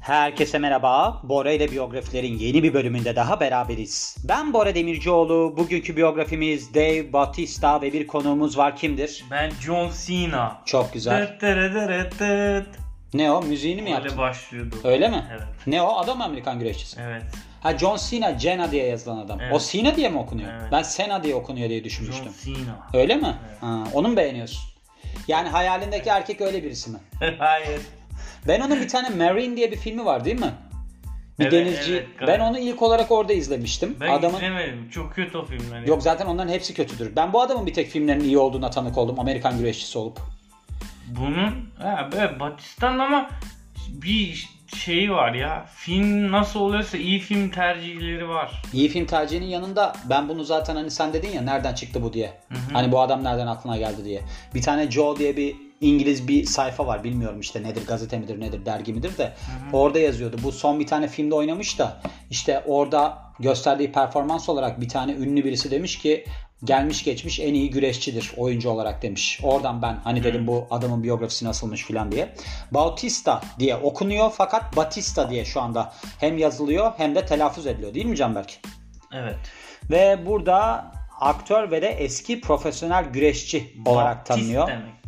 Herkese merhaba. Bora ile biyografilerin yeni bir bölümünde daha beraberiz. Ben Bora Demircioğlu. Bugünkü biyografimiz Dave Bautista ve bir konuğumuz var. Kimdir? Ben John Cena. Çok güzel. Tıt tırı tırı tıt. Ne o? Müziğini mi yaptın? Öyle başlıyordu. Öyle mi? Evet. Ne o? Adam Amerikan güreşçisi? Evet. Ha John Cena, Cena diye yazılan adam. Evet. O Cena diye mi okunuyor? Evet. Ben Sena diye okunuyor diye John düşünmüştüm. Cena. Öyle mi? Ha, onu mu beğeniyorsun? Yani hayalindeki erkek öyle birisi mi? Hayır. Ben onun bir tane Marine diye bir filmi var değil mi? Bir Evet, denizci. evet, ben onu ilk olarak orada izlemiştim. Ben Adamın izlemedim. Çok kötü o filmler. Yok zaten onların hepsi kötüdür. Ben bu adamın bir tek filmlerinin iyi olduğuna tanık oldum. Amerikan güreşçisi olup. Bunun ha, böyle Batista'nın ama bir şeyi var ya. Film nasıl oluyorsa iyi film tercihleri var. İyi film tercihinin yanında ben bunu zaten hani sen dedin ya nereden çıktı bu diye. Hani bu adam nereden aklına geldi diye. Bir tane Joe diye bir İngiliz bir sayfa var. Bilmiyorum işte nedir gazete midir nedir dergi midir de. Orada yazıyordu. Bu son bir tane filmde oynamış da işte orada gösterdiği performans olarak bir tane ünlü birisi demiş ki gelmiş geçmiş en iyi güreşçidir oyuncu olarak demiş. Oradan ben hani dedim bu adamın biyografisi nasılmış filan diye. Bautista diye okunuyor fakat Batista diye şu anda hem yazılıyor hem de telaffuz ediliyor değil mi Canberk? Evet. Ve burada aktör ve de eski profesyonel güreşçi olarak Baptist tanınıyor. demekmiş o.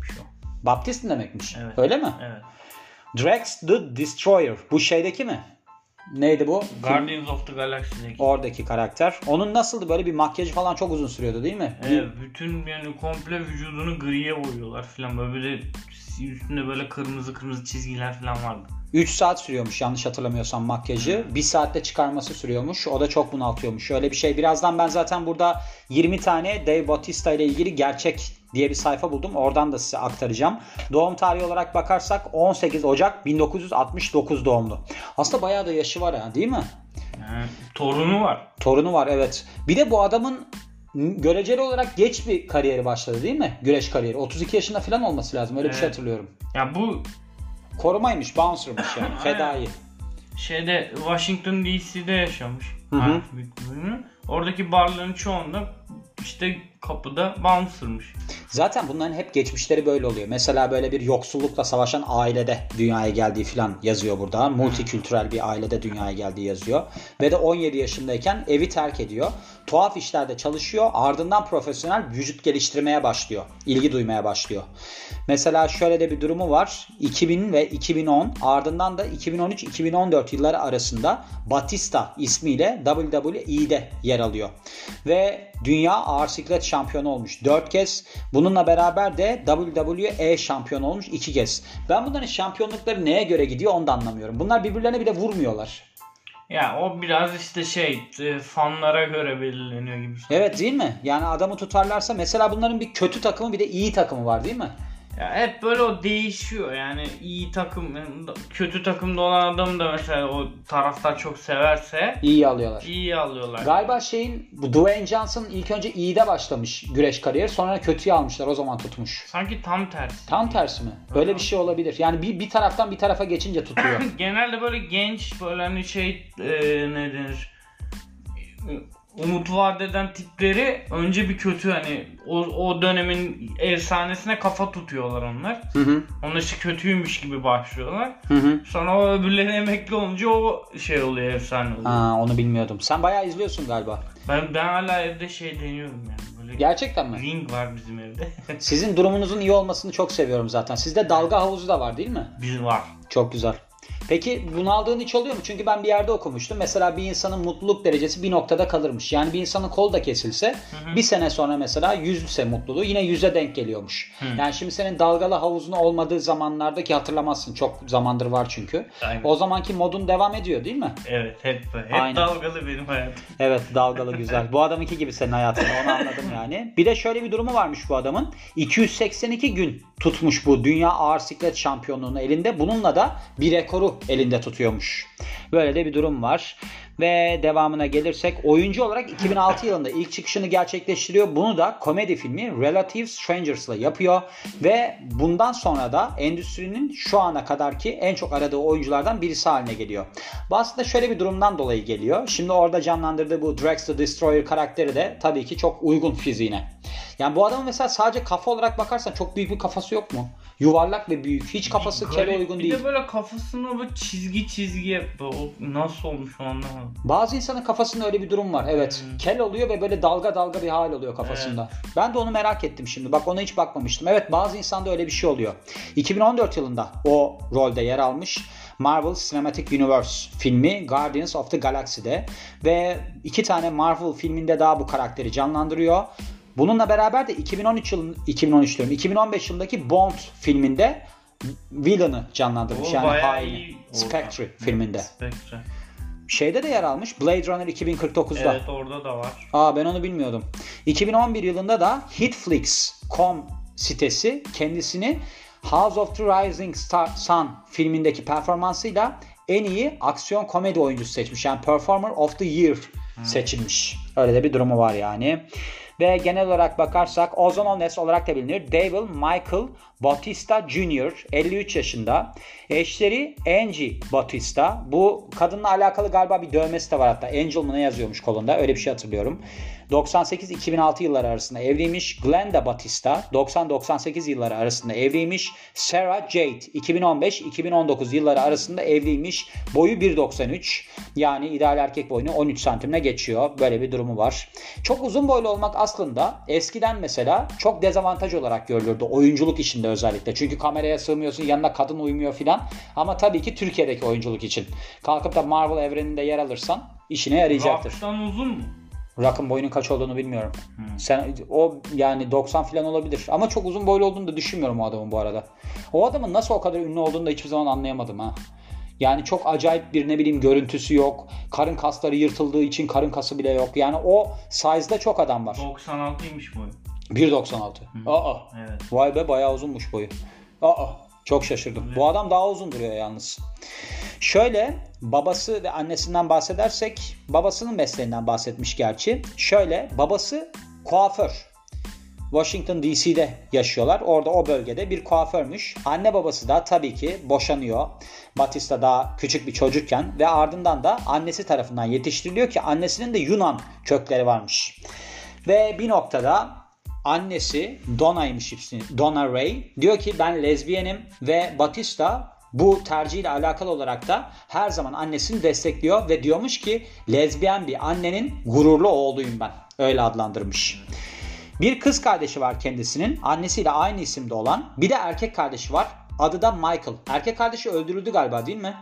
Baptist mi demekmiş? Evet. Öyle mi? Evet. Drax the Destroyer. Bu şeydeki mi? Neydi bu? Guardians of the Galaxy'deki. Oradaki karakter. Onun nasıldı? Böyle bir makyajı falan çok uzun sürüyordu değil mi? Evet, bütün yani komple vücudunu griye boyuyorlar falan böyle, üstünde böyle kırmızı kırmızı çizgiler falan vardı. 3 saat sürüyormuş yanlış hatırlamıyorsam makyajı. 1 saatte çıkarması sürüyormuş. O da çok bunaltıyormuş. Şöyle bir şey. Birazdan ben zaten burada 20 tane Dave Bautista ile ilgili gerçek diye bir sayfa buldum. Oradan da size aktaracağım. Doğum tarihi olarak bakarsak 18 Ocak 1969 doğumlu. Aslında bayağı da yaşı var ha değil mi? Yani torunu var. Torunu var evet. Bir de bu adamın göreceli olarak geç bir kariyeri başladı değil mi? Güreş kariyeri. 32 yaşında falan olması lazım. Öyle bir şey Evet. hatırlıyorum. Ya bu Korumaymış, bouncer'mış yani. Fedai. şeyde Washington DC'de yaşamış. Hı hı. Oradaki barların çoğunda işte kapıda bouncer'mış. Zaten bunların hep geçmişleri böyle oluyor. Mesela böyle bir yoksullukla savaşan ailede dünyaya geldiği falan yazıyor burada. Multikültürel bir ailede dünyaya geldiği yazıyor. Ve de 17 yaşındayken evi terk ediyor. Tuhaf işlerde çalışıyor. Ardından profesyonel vücut geliştirmeye başlıyor. İlgi duymaya başlıyor. Mesela şöyle de bir durumu var. 2000 ve 2010 ardından da 2013-2014 yılları arasında Batista ismiyle WWE'de yer alıyor. Ve dünya ağır siklet şampiyonu olmuş 4 kez. Bununla beraber de WWE şampiyonu olmuş 2 kez. Ben bunların şampiyonlukları neye göre gidiyor onu da anlamıyorum. Bunlar birbirlerine bile vurmuyorlar. Ya o biraz işte şey e, fanlara göre belirleniyor gibi. Evet değil mi? Yani adamı tutarlarsa mesela bunların bir kötü takımı bir de iyi takımı var değil mi? Ya hep böyle o değişiyor yani iyi takım kötü takımda olan adam da mesela o taraftar çok severse İyi alıyorlar. iyi alıyorlar. Galiba şeyin bu Dwayne Johnson ilk önce iyide başlamış güreş kariyeri sonra kötüye almışlar o zaman tutmuş. Sanki tam tersi. Tam tersi mi? Böyle bir şey olabilir. Yani bir, bir taraftan bir tarafa geçince tutuyor. Genelde böyle genç böyle hani şey e, ne denir umut vaat eden tipleri önce bir kötü hani o, o dönemin efsanesine kafa tutuyorlar onlar. hı hı. Onlar işte kötüymüş gibi başlıyorlar. Hı hı. Sonra o öbürleri emekli olunca o şey oluyor efsane oluyor. Aa, onu bilmiyordum. Sen bayağı izliyorsun galiba. Ben ben hala evde şey deniyorum yani. Böyle Gerçekten mi? ring var bizim evde. Sizin durumunuzun iyi olmasını çok seviyorum zaten. Sizde dalga havuzu da var değil mi? Biz var. Çok güzel. Peki bunaldığın hiç oluyor mu? Çünkü ben bir yerde okumuştum. Mesela bir insanın mutluluk derecesi bir noktada kalırmış. Yani bir insanın kol da kesilse bir sene sonra mesela yüzse mutluluğu yine yüze denk geliyormuş. Yani şimdi senin dalgalı havuzun olmadığı zamanlardaki hatırlamazsın. Çok zamandır var çünkü. Aynen. O zamanki modun devam ediyor değil mi? Evet hep hep Aynen. dalgalı benim hayatım. Evet dalgalı güzel. Bu adamınki gibi senin hayatında onu anladım yani. Bir de şöyle bir durumu varmış bu adamın. 282 gün tutmuş bu dünya ağır siklet şampiyonluğunu elinde. Bununla da bir rekoru elinde tutuyormuş. Böyle de bir durum var. Ve devamına gelirsek oyuncu olarak 2006 yılında ilk çıkışını gerçekleştiriyor. Bunu da komedi filmi Relative Strangers'la yapıyor ve bundan sonra da endüstrinin şu ana kadarki en çok aradığı oyunculardan birisi haline geliyor. Bu aslında şöyle bir durumdan dolayı geliyor. Şimdi orada canlandırdığı bu Drax the Destroyer karakteri de tabii ki çok uygun fiziğine. Yani bu adamın mesela sadece kafa olarak bakarsan çok büyük bir kafası yok mu? Yuvarlak ve büyük. Hiç kafası kere uygun bir değil. Bir de böyle kafasına böyle çizgi çizgi o nasıl olmuş anlamadım. Bazı insanın kafasında öyle bir durum var. Evet. Hmm. Kel oluyor ve böyle dalga dalga bir hal oluyor kafasında. Evet. Ben de onu merak ettim şimdi. Bak ona hiç bakmamıştım. Evet bazı insanda öyle bir şey oluyor. 2014 yılında o rolde yer almış. Marvel Cinematic Universe filmi Guardians of the Galaxy'de ve iki tane Marvel filminde daha bu karakteri canlandırıyor. Bununla beraber de 2013 yılın 2013 diyorum 2015 yılındaki Bond filminde villain'ı canlandırmış. O yani haini. Spectre filminde. Spectre. Şeyde de yer almış. Blade Runner 2049'da. Evet orada da var. Aa ben onu bilmiyordum. 2011 yılında da Hitflix.com sitesi kendisini House of the Rising Star, Sun filmindeki performansıyla en iyi aksiyon komedi oyuncusu seçmiş. Yani Performer of the Year hmm. seçilmiş. Öyle de bir durumu var yani. Ve genel olarak bakarsak Ozon Ones olarak da bilinir. Devil Michael Bautista Jr. 53 yaşında. Eşleri Angie Bautista. Bu kadınla alakalı galiba bir dövmesi de var hatta. Angel mı ne yazıyormuş kolunda öyle bir şey hatırlıyorum. 98-2006 yılları arasında evliymiş. Glenda Batista 90-98 yılları arasında evliymiş. Sarah Jade 2015-2019 yılları arasında evliymiş. Boyu 1.93 yani ideal erkek boyunu 13 santimle geçiyor. Böyle bir durumu var. Çok uzun boylu olmak aslında eskiden mesela çok dezavantaj olarak görülürdü. Oyunculuk işinde özellikle. Çünkü kameraya sığmıyorsun yanına kadın uymuyor filan. Ama tabii ki Türkiye'deki oyunculuk için. Kalkıp da Marvel evreninde yer alırsan işine yarayacaktır. Rock'tan uzun mu? Rock'ın boyunun kaç olduğunu bilmiyorum. Hmm. Sen o yani 90 falan olabilir. Ama çok uzun boylu olduğunu da düşünmüyorum o adamın bu arada. O adamın nasıl o kadar ünlü olduğunu da hiçbir zaman anlayamadım ha. Yani çok acayip bir ne bileyim görüntüsü yok. Karın kasları yırtıldığı için karın kası bile yok. Yani o size'da çok adam var. 96'ymış boyu. 1.96. Aa. Evet. Vay be bayağı uzunmuş boyu. Aa. Çok şaşırdım. Evet. Bu adam daha uzun duruyor yalnız. Şöyle babası ve annesinden bahsedersek babasının mesleğinden bahsetmiş gerçi. Şöyle babası kuaför. Washington DC'de yaşıyorlar. Orada o bölgede bir kuaförmüş. Anne babası da tabii ki boşanıyor. Batista daha küçük bir çocukken ve ardından da annesi tarafından yetiştiriliyor ki annesinin de Yunan kökleri varmış. Ve bir noktada annesi Dona'ymış ismi. Donna Ray. Diyor ki ben lezbiyenim ve Batista bu tercihiyle alakalı olarak da her zaman annesini destekliyor ve diyormuş ki lezbiyen bir annenin gururlu oğluyum ben. Öyle adlandırmış. Bir kız kardeşi var kendisinin. Annesiyle aynı isimde olan. Bir de erkek kardeşi var. Adı da Michael. Erkek kardeşi öldürüldü galiba değil mi?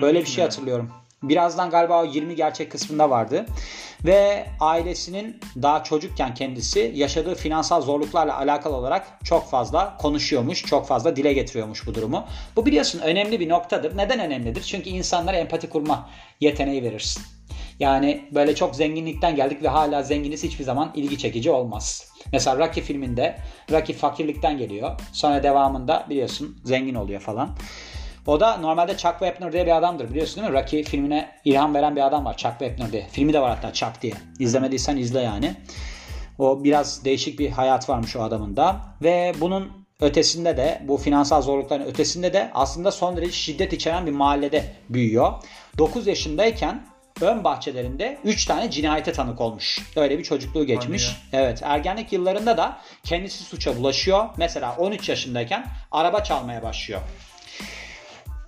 Böyle bir şey hatırlıyorum. Birazdan galiba o 20 gerçek kısmında vardı. Ve ailesinin daha çocukken kendisi yaşadığı finansal zorluklarla alakalı olarak çok fazla konuşuyormuş, çok fazla dile getiriyormuş bu durumu. Bu biliyorsun önemli bir noktadır. Neden önemlidir? Çünkü insanlara empati kurma yeteneği verirsin. Yani böyle çok zenginlikten geldik ve hala zenginiz hiçbir zaman ilgi çekici olmaz. Mesela Rocky filminde Rocky fakirlikten geliyor. Sonra devamında biliyorsun zengin oluyor falan. O da normalde Chuck Wepner diye bir adamdır biliyorsun değil mi? Rocky filmine ilham veren bir adam var Chuck Wepner diye. Filmi de var hatta Chuck diye. İzlemediysen izle yani. O biraz değişik bir hayat varmış o adamın da. Ve bunun ötesinde de bu finansal zorlukların ötesinde de aslında son derece şiddet içeren bir mahallede büyüyor. 9 yaşındayken ön bahçelerinde 3 tane cinayete tanık olmuş. Öyle bir çocukluğu geçmiş. Evet ergenlik yıllarında da kendisi suça bulaşıyor. Mesela 13 yaşındayken araba çalmaya başlıyor.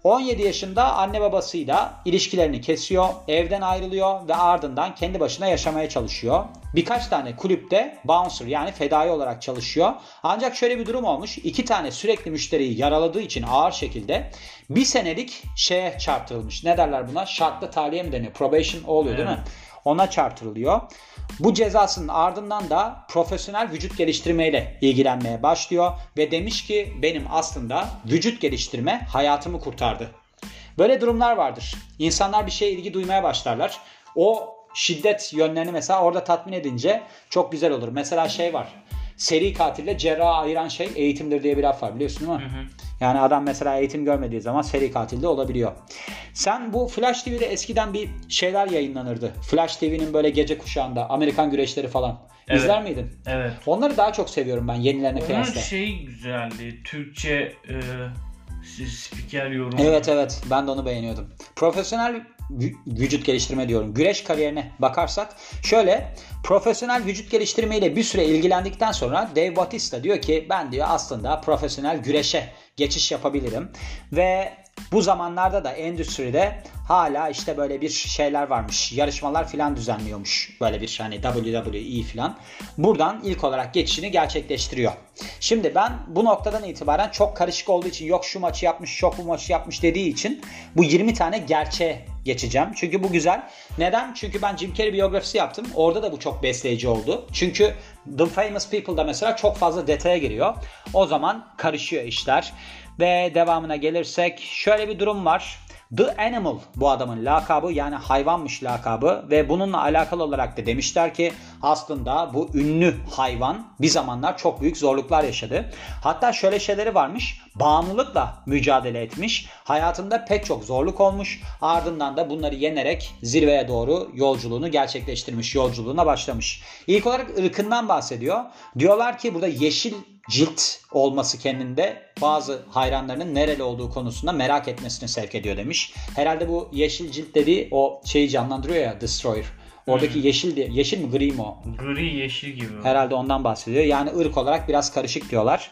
17 yaşında anne babasıyla ilişkilerini kesiyor, evden ayrılıyor ve ardından kendi başına yaşamaya çalışıyor. Birkaç tane kulüpte bouncer yani fedai olarak çalışıyor. Ancak şöyle bir durum olmuş. iki tane sürekli müşteriyi yaraladığı için ağır şekilde bir senelik şeye çarptırılmış. Ne derler buna? Şartlı tahliye mi deniyor? Probation oluyor evet. değil mi? Ona çarptırılıyor. Bu cezasının ardından da profesyonel vücut geliştirmeyle ilgilenmeye başlıyor ve demiş ki benim aslında vücut geliştirme hayatımı kurtardı. Böyle durumlar vardır. İnsanlar bir şeye ilgi duymaya başlarlar. O şiddet yönlerini mesela orada tatmin edince çok güzel olur. Mesela şey var. Seri katille cerrahı ayıran şey eğitimdir diye bir laf var biliyorsun değil mi? Hı hı. Yani adam mesela eğitim görmediği zaman seri katilde olabiliyor. Sen bu Flash TV'de eskiden bir şeyler yayınlanırdı. Flash TV'nin böyle gece kuşağında Amerikan güreşleri falan. Evet. İzler miydin? Evet. Onları daha çok seviyorum ben yenilerine Onun kıyasla. şey güzeldi. Türkçe e, spiker yorumu. Evet evet ben de onu beğeniyordum. Profesyonel vücut geliştirme diyorum. Güreş kariyerine bakarsak şöyle profesyonel vücut geliştirmeyle bir süre ilgilendikten sonra Dave Bautista diyor ki ben diyor aslında profesyonel güreşe geçiş yapabilirim ve bu zamanlarda da endüstride hala işte böyle bir şeyler varmış. Yarışmalar filan düzenliyormuş. Böyle bir hani WWE filan. Buradan ilk olarak geçişini gerçekleştiriyor. Şimdi ben bu noktadan itibaren çok karışık olduğu için yok şu maçı yapmış, yok bu maçı yapmış dediği için bu 20 tane gerçeğe geçeceğim. Çünkü bu güzel. Neden? Çünkü ben Jim Carrey biyografisi yaptım. Orada da bu çok besleyici oldu. Çünkü The Famous People'da mesela çok fazla detaya giriyor. O zaman karışıyor işler. Ve devamına gelirsek şöyle bir durum var. The Animal bu adamın lakabı yani hayvanmış lakabı ve bununla alakalı olarak da demişler ki aslında bu ünlü hayvan bir zamanlar çok büyük zorluklar yaşadı. Hatta şöyle şeyleri varmış bağımlılıkla mücadele etmiş. Hayatında pek çok zorluk olmuş. Ardından da bunları yenerek zirveye doğru yolculuğunu gerçekleştirmiş. Yolculuğuna başlamış. İlk olarak ırkından bahsediyor. Diyorlar ki burada yeşil cilt olması kendinde bazı hayranlarının nereli olduğu konusunda merak etmesini sevk ediyor demiş. Herhalde bu yeşil cilt dediği o şeyi canlandırıyor ya Destroyer. Oradaki yeşil diye, yeşil mi gri mi o? Gri yeşil gibi. Herhalde ondan bahsediyor. Yani ırk olarak biraz karışık diyorlar.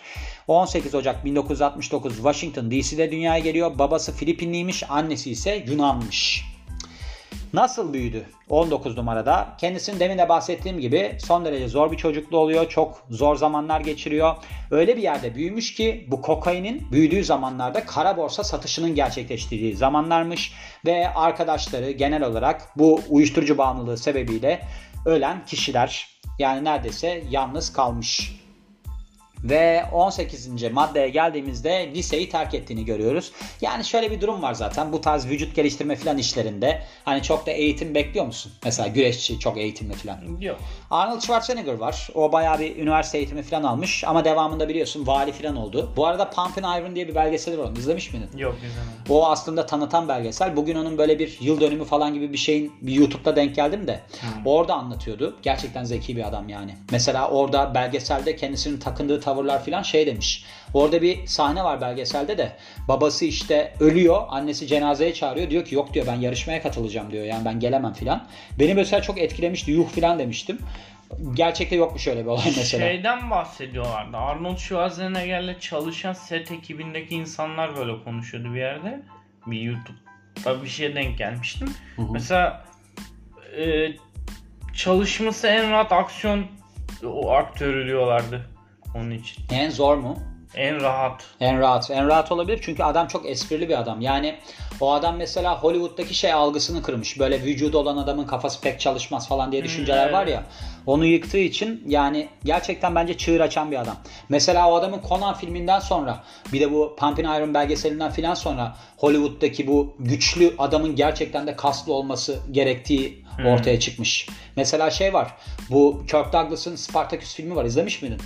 18 Ocak 1969 Washington DC'de dünyaya geliyor. Babası Filipinliymiş, annesi ise Yunanmış. Nasıl büyüdü? 19 numarada. Kendisinin demin de bahsettiğim gibi son derece zor bir çocuklu oluyor. Çok zor zamanlar geçiriyor. Öyle bir yerde büyümüş ki bu kokainin büyüdüğü zamanlarda kara borsa satışının gerçekleştiği zamanlarmış. Ve arkadaşları genel olarak bu uyuşturucu bağımlılığı sebebiyle ölen kişiler. Yani neredeyse yalnız kalmış. Ve 18. maddeye geldiğimizde liseyi terk ettiğini görüyoruz. Yani şöyle bir durum var zaten bu tarz vücut geliştirme falan işlerinde. Hani çok da eğitim bekliyor musun? Mesela güreşçi çok eğitimli falan. Yok. Arnold Schwarzenegger var. O bayağı bir üniversite eğitimi falan almış ama devamında biliyorsun vali falan oldu. Bu arada Pumpin' Iron diye bir belgeseli var. Onu izlemiş miydin? Yok izlemedim. O aslında tanıtan belgesel. Bugün onun böyle bir yıl dönümü falan gibi bir şeyin bir YouTube'da denk geldim de. Orada anlatıyordu. Gerçekten zeki bir adam yani. Mesela orada belgeselde kendisinin takındığı tavırlar falan şey demiş. Orada bir sahne var belgeselde de. Babası işte ölüyor. Annesi cenazeye çağırıyor. Diyor ki yok diyor ben yarışmaya katılacağım diyor. Yani ben gelemem falan. Beni mesela çok etkilemişti. Yuh falan demiştim. Gerçekte yokmuş öyle bir olay mesela. Şeyden bahsediyorlardı. Arnold Schwarzenegger'le çalışan set ekibindeki insanlar böyle konuşuyordu bir yerde. Bir YouTube'da bir şeye denk gelmiştim. Mesela e, çalışması en rahat aksiyon o aktörü diyorlardı onun için. En zor mu? En rahat. En rahat. En rahat olabilir çünkü adam çok esprili bir adam. Yani o adam mesela Hollywood'daki şey algısını kırmış. Böyle vücudu olan adamın kafası pek çalışmaz falan diye düşünceler evet. var ya. Onu yıktığı için yani gerçekten bence çığır açan bir adam. Mesela o adamın Conan filminden sonra bir de bu Pumpin' Iron belgeselinden filan sonra Hollywood'daki bu güçlü adamın gerçekten de kaslı olması gerektiği ortaya çıkmış. Mesela şey var. Bu Kirk Douglas'ın Spartacus filmi var. İzlemiş miydin?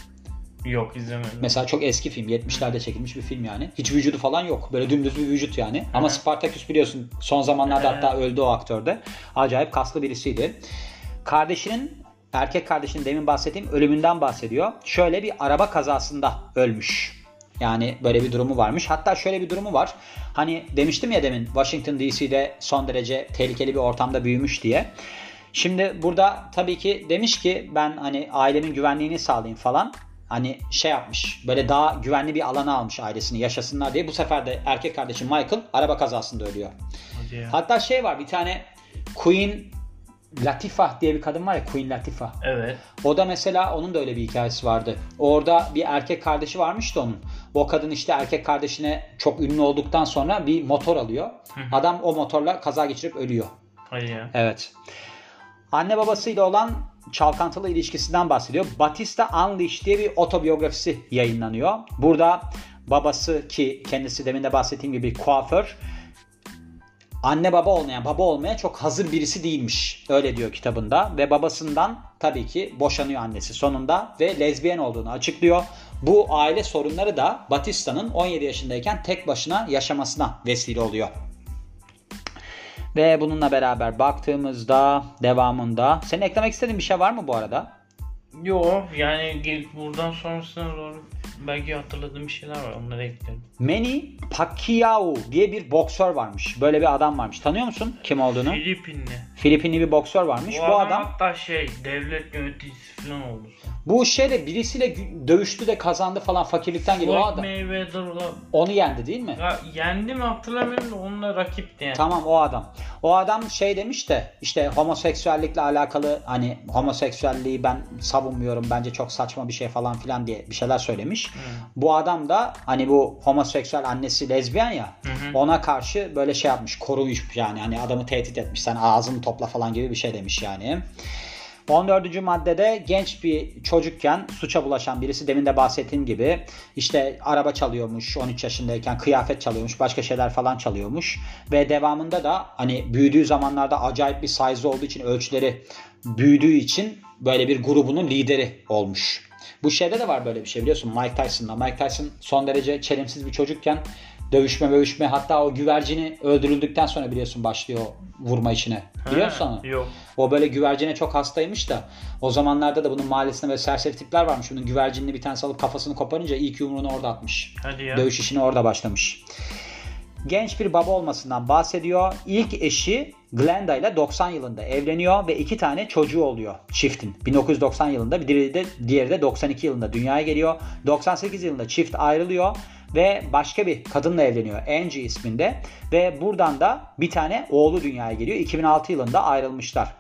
Yok izlemedim. Mesela çok eski film. 70'lerde çekilmiş bir film yani. Hiç vücudu falan yok. Böyle dümdüz bir vücut yani. Ama Spartacus biliyorsun son zamanlarda hatta öldü o aktör de. Acayip kaslı birisiydi. Kardeşinin erkek kardeşinin demin bahsettiğim ölümünden bahsediyor. Şöyle bir araba kazasında ölmüş. Yani böyle bir durumu varmış. Hatta şöyle bir durumu var. Hani demiştim ya demin Washington DC'de son derece tehlikeli bir ortamda büyümüş diye. Şimdi burada tabii ki demiş ki ben hani ailemin güvenliğini sağlayayım falan. Hani şey yapmış böyle daha güvenli bir alana almış ailesini yaşasınlar diye. Bu sefer de erkek kardeşi Michael araba kazasında ölüyor. Hadi. Hatta şey var bir tane Queen Latifah diye bir kadın var ya Queen Latifah. Evet. O da mesela onun da öyle bir hikayesi vardı. Orada bir erkek kardeşi varmış da onun. O kadın işte erkek kardeşine çok ünlü olduktan sonra bir motor alıyor. Adam o motorla kaza geçirip ölüyor. Ya. Evet. Anne babasıyla olan çalkantılı ilişkisinden bahsediyor. Batista Unleashed diye bir otobiyografisi yayınlanıyor. Burada babası ki kendisi demin de bahsettiğim gibi kuaför anne baba olmayan, baba olmaya çok hazır birisi değilmiş. Öyle diyor kitabında ve babasından tabii ki boşanıyor annesi sonunda ve lezbiyen olduğunu açıklıyor. Bu aile sorunları da Batista'nın 17 yaşındayken tek başına yaşamasına vesile oluyor. Ve bununla beraber baktığımızda devamında senin eklemek istediğin bir şey var mı bu arada? Yo yani buradan sonrasına doğru belki hatırladığım bir şeyler var onları eklerim. Manny Pacquiao diye bir boksör varmış. Böyle bir adam varmış. Tanıyor musun kim olduğunu? Filipinli. Filipinli bir boksör varmış. Bu, Bu adam, adam hatta şey devlet yöneticisi falan oldu. bu şeyle birisiyle dövüştü de kazandı falan fakirlikten geliyor. O Floyd adam Mayweather'la onu yendi değil mi? ya, yendi mi hatırlamıyorum da onunla rakipti yani. Tamam o adam. O adam şey demiş de işte homoseksüellikle alakalı hani homoseksüelliği ben savunmuyorum bence çok saçma bir şey falan filan diye bir şeyler söylemiş. Bu adam da hani bu homoseksüel annesi lezbiyen ya hı. ona karşı böyle şey yapmış korumuş yani hani adamı tehdit etmiş sen ağzını topla falan gibi bir şey demiş yani. 14. maddede genç bir çocukken suça bulaşan birisi demin de bahsettiğim gibi işte araba çalıyormuş 13 yaşındayken kıyafet çalıyormuş başka şeyler falan çalıyormuş ve devamında da hani büyüdüğü zamanlarda acayip bir size olduğu için ölçüleri büyüdüğü için böyle bir grubunun lideri olmuş. Bu şeyde de var böyle bir şey biliyorsun Mike Tyson'da. Mike Tyson son derece çelimsiz bir çocukken dövüşme dövüşme hatta o güvercini öldürüldükten sonra biliyorsun başlıyor vurma işine. Biliyor musun? Yok. O böyle güvercine çok hastaymış da o zamanlarda da bunun mahallesinde böyle serseri tipler varmış. Bunun güvercinini bir tanesi alıp kafasını koparınca ilk yumruğunu orada atmış. Hadi ya. Dövüş işine orada başlamış. Genç bir baba olmasından bahsediyor. İlk eşi Glenda ile 90 yılında evleniyor ve iki tane çocuğu oluyor çiftin. 1990 yılında biri de diğeri de 92 yılında dünyaya geliyor. 98 yılında çift ayrılıyor ve başka bir kadınla evleniyor. Angie isminde ve buradan da bir tane oğlu dünyaya geliyor. 2006 yılında ayrılmışlar.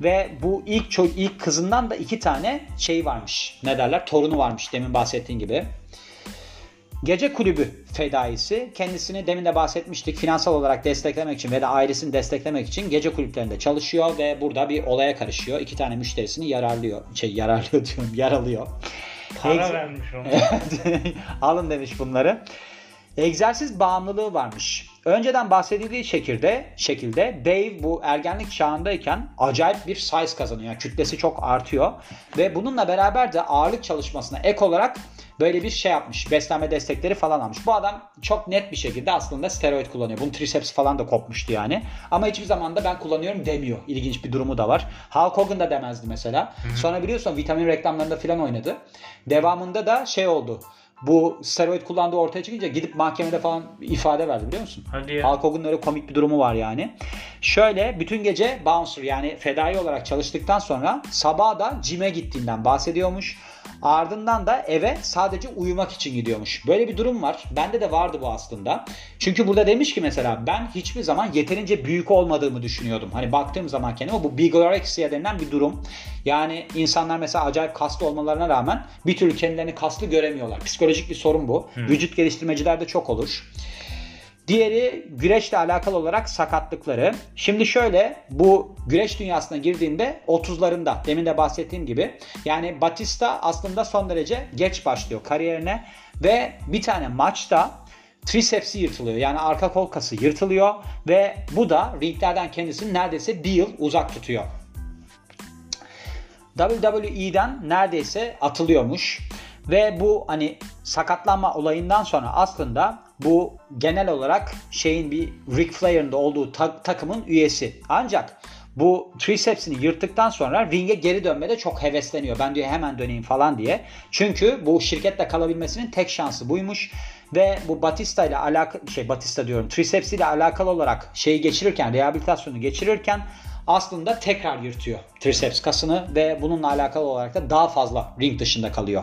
Ve bu ilk ço- ilk kızından da iki tane şey varmış. Ne derler? Torunu varmış demin bahsettiğin gibi. Gece kulübü fedaisi kendisini demin de bahsetmiştik finansal olarak desteklemek için ve de ailesini desteklemek için gece kulüplerinde çalışıyor ve burada bir olaya karışıyor. İki tane müşterisini yararlıyor. Şey yararlıyor diyorum yaralıyor. Para vermiş ona. Alın demiş bunları. Egzersiz bağımlılığı varmış. Önceden bahsedildiği şekilde, şekilde Dave bu ergenlik çağındayken acayip bir size kazanıyor. Yani kütlesi çok artıyor. Ve bununla beraber de ağırlık çalışmasına ek olarak böyle bir şey yapmış. Beslenme destekleri falan almış. Bu adam çok net bir şekilde aslında steroid kullanıyor. Bunun triceps falan da kopmuştu yani. Ama hiçbir zaman da ben kullanıyorum demiyor. İlginç bir durumu da var. Hulk Hogan da demezdi mesela. Sonra biliyorsun vitamin reklamlarında falan oynadı. Devamında da şey oldu. Bu steroid kullandığı ortaya çıkınca gidip mahkemede falan ifade verdi biliyor musun? Hadi ya. Hulk Hogan'ın öyle komik bir durumu var yani. Şöyle bütün gece bouncer yani fedai olarak çalıştıktan sonra sabah da cime gittiğinden bahsediyormuş. Ardından da eve sadece uyumak için gidiyormuş. Böyle bir durum var. Bende de vardı bu aslında. Çünkü burada demiş ki mesela ben hiçbir zaman yeterince büyük olmadığımı düşünüyordum. Hani baktığım zaman kendime bu bigorexia denilen bir durum. Yani insanlar mesela acayip kaslı olmalarına rağmen bir türlü kendilerini kaslı göremiyorlar. Psikolojik bir sorun bu. Vücut geliştirmecilerde çok olur. Diğeri güreşle alakalı olarak sakatlıkları. Şimdi şöyle bu güreş dünyasına girdiğinde 30'larında demin de bahsettiğim gibi yani Batista aslında son derece geç başlıyor kariyerine ve bir tane maçta tricepsi yırtılıyor. Yani arka kol kası yırtılıyor ve bu da ringlerden kendisini neredeyse bir yıl uzak tutuyor. WWE'den neredeyse atılıyormuş. Ve bu hani sakatlanma olayından sonra aslında bu genel olarak şeyin bir Ric Flair'ın da olduğu ta- takımın üyesi. Ancak bu tricepsini yırttıktan sonra ringe geri dönmede çok hevesleniyor. Ben diyor hemen döneyim falan diye. Çünkü bu şirkette kalabilmesinin tek şansı buymuş. Ve bu Batista ile alakalı şey Batista diyorum triceps ile alakalı olarak şeyi geçirirken rehabilitasyonu geçirirken aslında tekrar yırtıyor triceps kasını ve bununla alakalı olarak da daha fazla ring dışında kalıyor.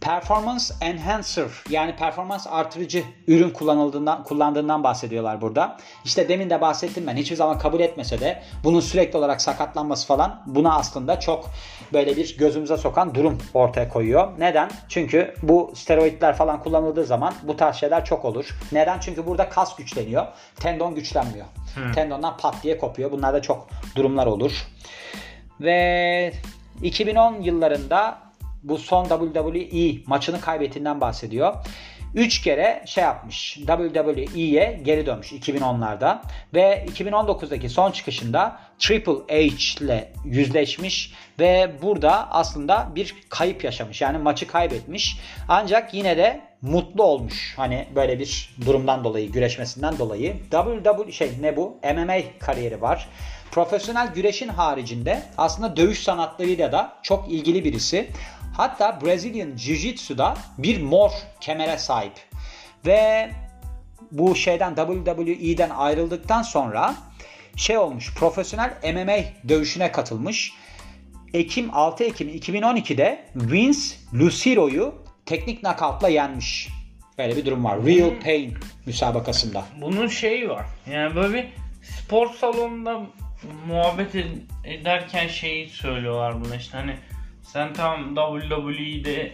Performance enhancer yani performans artırıcı ürün kullanıldığından kullandığından bahsediyorlar burada. İşte demin de bahsettim ben hiçbir zaman kabul etmese de bunun sürekli olarak sakatlanması falan buna aslında çok böyle bir gözümüze sokan durum ortaya koyuyor. Neden? Çünkü bu steroidler falan kullanıldığı zaman bu tarz şeyler çok olur. Neden? Çünkü burada kas güçleniyor. Tendon güçlenmiyor. Tendondan pat diye kopuyor. Bunlarda çok durumlar olur. Ve 2010 yıllarında bu son WWE maçını kaybettiğinden bahsediyor. 3 kere şey yapmış. WWE'ye geri dönmüş 2010'larda ve 2019'daki son çıkışında Triple H ile yüzleşmiş ve burada aslında bir kayıp yaşamış. Yani maçı kaybetmiş. Ancak yine de mutlu olmuş. Hani böyle bir durumdan dolayı, güreşmesinden dolayı. WWE şey ne bu? MMA kariyeri var. Profesyonel güreşin haricinde aslında dövüş sanatlarıyla da çok ilgili birisi. Hatta Brazilian Jiu-Jitsu'da bir mor kemere sahip. Ve bu şeyden WWE'den ayrıldıktan sonra şey olmuş profesyonel MMA dövüşüne katılmış. Ekim 6 Ekim 2012'de Vince Luciro'yu teknik nakavtla yenmiş. Böyle bir durum var. Real Pain müsabakasında. Bunun şeyi var. Yani böyle bir spor salonunda muhabbet ederken şeyi söylüyorlar buna işte hani sen tam WWE'de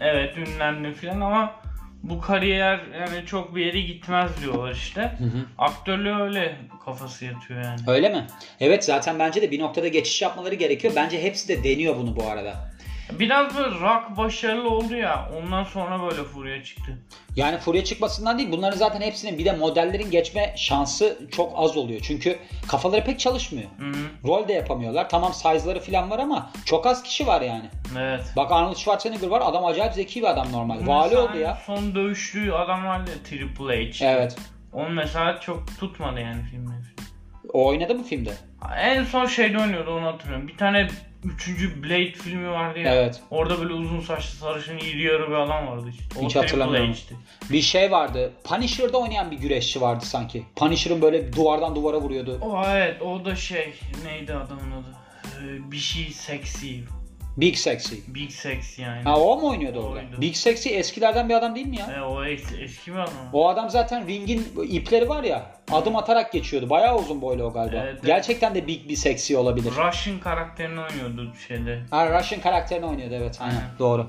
evet ünlendin falan ama bu kariyer yani çok bir yere gitmez diyorlar işte. Hı hı. Aktörlüğü öyle kafası yatıyor yani. Öyle mi? Evet zaten bence de bir noktada geçiş yapmaları gerekiyor. Bence hepsi de deniyor bunu bu arada. Biraz böyle rock başarılı oldu ya. Ondan sonra böyle furya çıktı. Yani furya çıkmasından değil. Bunların zaten hepsinin bir de modellerin geçme şansı çok az oluyor. Çünkü kafaları pek çalışmıyor. Hı-hı. Rol de yapamıyorlar. Tamam size'ları falan var ama çok az kişi var yani. Evet. Bak Arnold Schwarzenegger var. Adam acayip zeki bir adam normal. Vali oldu ya. Son dövüştüğü adam vardı Triple H. Evet. Onun mesela çok tutmadı yani filmde. O oynadı mı filmde? En son şeyde oynuyordu onu hatırlıyorum. Bir tane Üçüncü Blade filmi vardı ya. Evet. Orada böyle uzun saçlı sarışın iri yarı bir adam vardı işte. O Hiç hatırlamıyorum. Bir şey vardı. Punisher'da oynayan bir güreşçi vardı sanki. Punisher'ın böyle duvardan duvara vuruyordu. O evet o da şey neydi adamın adı? Ee, bir şey seksi. Big Sexy. Big Sexy yani. Ha o mu oynuyordu orada? Oydu. Big Sexy eskilerden bir adam değil mi ya? E, o es- eski bir adam. O adam zaten ringin ipleri var ya adım atarak geçiyordu. Bayağı uzun boylu o galiba. Evet, Gerçekten de Big bir Sexy olabilir. Russian karakterini oynuyordu şeyde. Ha Russian karakterini oynuyordu evet aynen doğru.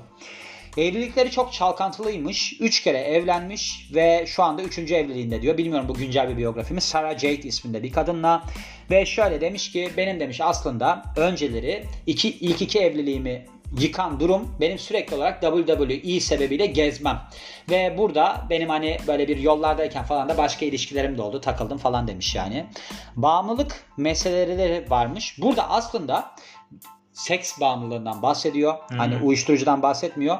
Evlilikleri çok çalkantılıymış. Üç kere evlenmiş ve şu anda üçüncü evliliğinde diyor. Bilmiyorum bu güncel bir biyografi mi. Sarah Jade isminde bir kadınla. Ve şöyle demiş ki benim demiş aslında önceleri iki, ilk iki evliliğimi yıkan durum benim sürekli olarak WWE sebebiyle gezmem. Ve burada benim hani böyle bir yollardayken falan da başka ilişkilerim de oldu. Takıldım falan demiş yani. Bağımlılık meseleleri varmış. Burada aslında seks bağımlılığından bahsediyor. Hı-hı. Hani uyuşturucudan bahsetmiyor.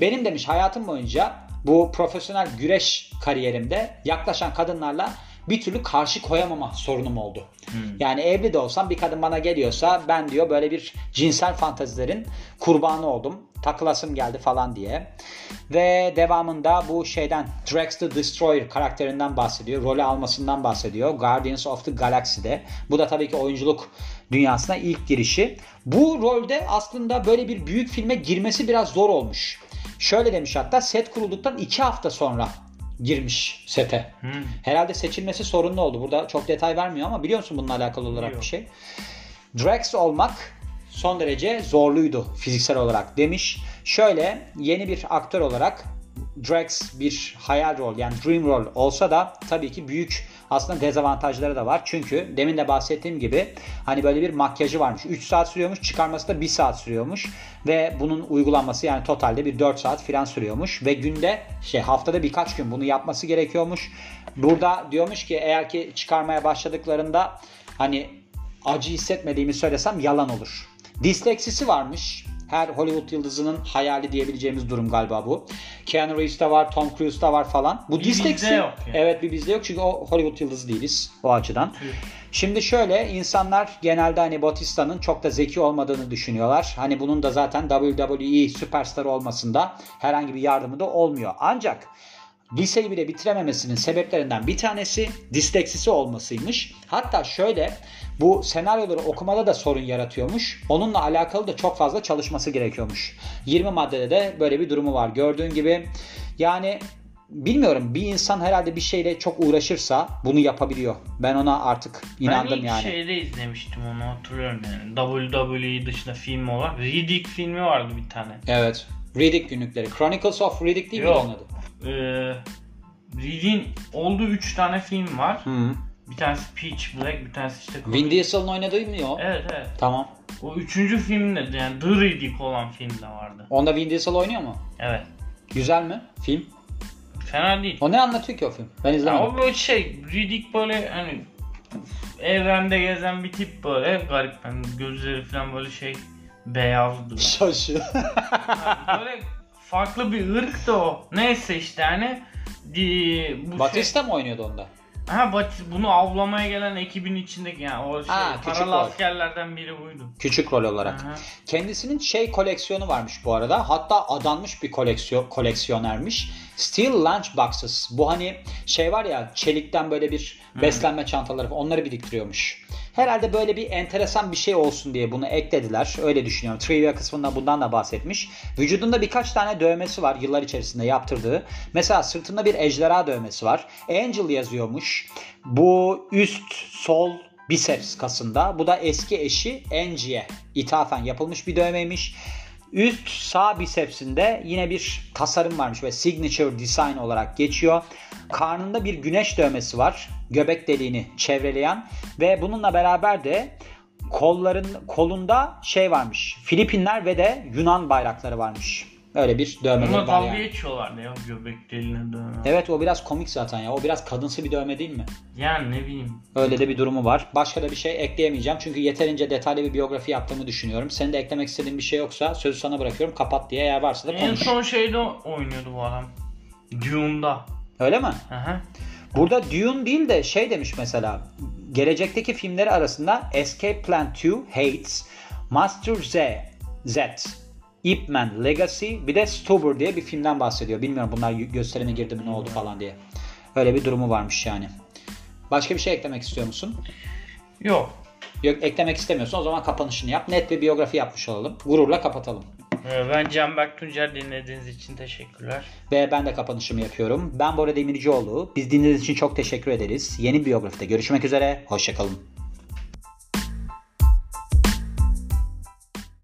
Benim demiş hayatım boyunca bu profesyonel güreş kariyerimde yaklaşan kadınlarla bir türlü karşı koyamama sorunum oldu. Hmm. Yani evli de olsam bir kadın bana geliyorsa ben diyor böyle bir cinsel fantazilerin kurbanı oldum. Takılasım geldi falan diye. Ve devamında bu şeyden Drax the Destroyer karakterinden bahsediyor. Rolü almasından bahsediyor. Guardians of the Galaxy'de. Bu da tabii ki oyunculuk dünyasına ilk girişi. Bu rolde aslında böyle bir büyük filme girmesi biraz zor olmuş. Şöyle demiş hatta set kurulduktan 2 hafta sonra girmiş sete. Hmm. Herhalde seçilmesi sorunlu oldu. Burada çok detay vermiyor ama biliyor musun bununla alakalı olarak Yok. bir şey? Drax olmak son derece zorluydu fiziksel olarak demiş. Şöyle yeni bir aktör olarak Drax bir hayal rol yani dream rol olsa da tabii ki büyük aslında dezavantajları da var. Çünkü demin de bahsettiğim gibi hani böyle bir makyajı varmış. 3 saat sürüyormuş çıkarması da 1 saat sürüyormuş. Ve bunun uygulanması yani totalde bir 4 saat filan sürüyormuş. Ve günde şey haftada birkaç gün bunu yapması gerekiyormuş. Burada diyormuş ki eğer ki çıkarmaya başladıklarında hani acı hissetmediğimi söylesem yalan olur. Disleksisi varmış her Hollywood yıldızının hayali diyebileceğimiz durum galiba bu. Keanu Reeves'te var, Tom Cruise'da var falan. Bu bir yok yani. evet bir bizde yok çünkü o Hollywood yıldızı değiliz o açıdan. Şimdi şöyle insanlar genelde hani Bautista'nın çok da zeki olmadığını düşünüyorlar. Hani bunun da zaten WWE süperstar olmasında herhangi bir yardımı da olmuyor. Ancak liseyi bile bitirememesinin sebeplerinden bir tanesi disleksisi olmasıymış. Hatta şöyle bu senaryoları okumada da sorun yaratıyormuş. Onunla alakalı da çok fazla çalışması gerekiyormuş. 20 maddede de böyle bir durumu var. Gördüğün gibi yani bilmiyorum bir insan herhalde bir şeyle çok uğraşırsa bunu yapabiliyor. Ben ona artık inandım ben ilk yani. Ben şeyde izlemiştim onu hatırlıyorum yani. WWE dışında film olan Riddick filmi vardı bir tane. Evet. Riddick günlükleri. Chronicles of Riddick değil mi onun adı? Ee, Riddick'in olduğu 3 tane film var. Hı. Bir tanesi Peach Black, bir tanesi işte... Vin Diesel'ın oynadığı mı o? Evet evet. Tamam. O üçüncü filmde yani The Riddick olan filmde vardı. Onda Vin Diesel oynuyor mu? Evet. Güzel mi film? Fena değil. O ne anlatıyor ki o film? Ben Ya izlemedim. o böyle şey Riddick böyle hani evrende gezen bir tip böyle garip yani gözleri falan böyle şey beyazdı. Şaşı. böyle farklı bir ırk da o. Neyse işte hani di, bu şey, Batista mı oynuyordu onda? ha, Bat- bunu avlamaya gelen ekibin içindeki yani o şey, Ha, küçük paralı rol. askerlerden biri buydu. Küçük rol olarak. Aha. Kendisinin şey koleksiyonu varmış bu arada. Hatta adanmış bir koleksiyon koleksiyonermiş. Steel Lunchboxes. Bu hani şey var ya çelikten böyle bir beslenme çantaları falan, onları biriktiriyormuş. Herhalde böyle bir enteresan bir şey olsun diye bunu eklediler. Öyle düşünüyorum. Trivia kısmında bundan da bahsetmiş. Vücudunda birkaç tane dövmesi var yıllar içerisinde yaptırdığı. Mesela sırtında bir ejderha dövmesi var. Angel yazıyormuş. Bu üst sol biceps kasında. Bu da eski eşi Angie'ye ithafen yapılmış bir dövmeymiş. Üst sağ bisepsinde yine bir tasarım varmış ve signature design olarak geçiyor. Karnında bir güneş dövmesi var. Göbek deliğini çevreleyen ve bununla beraber de kolların kolunda şey varmış. Filipinler ve de Yunan bayrakları varmış. Öyle bir Ona var dalga yani. geçiyorlardı ya göbek deliğine dövme. Evet o biraz komik zaten ya. O biraz kadınsı bir dövme değil mi? Yani ne bileyim. Öyle de bir durumu var. Başka da bir şey ekleyemeyeceğim. Çünkü yeterince detaylı bir biyografi yaptığımı düşünüyorum. Senin de eklemek istediğin bir şey yoksa sözü sana bırakıyorum. Kapat diye eğer varsa da En konuş. son şeyde oynuyordu bu adam. Dune'da. Öyle mi? Aha. Burada Dune değil de şey demiş mesela. Gelecekteki filmleri arasında Escape Plan 2, Hades, Master Z, Z, Ip Man, Legacy bir de Stuber diye bir filmden bahsediyor. Bilmiyorum bunlar gösterime girdi mi ne oldu falan diye. Öyle bir durumu varmış yani. Başka bir şey eklemek istiyor musun? Yok. Yok eklemek istemiyorsan o zaman kapanışını yap. Net bir biyografi yapmış olalım. Gururla kapatalım. Ee, Ben Canberk Tuncer dinlediğiniz için teşekkürler. Ve ben de kapanışımı yapıyorum. Ben Bora Demircioğlu. Biz dinlediğiniz için çok teşekkür ederiz. Yeni biyografide görüşmek üzere. Hoşçakalın.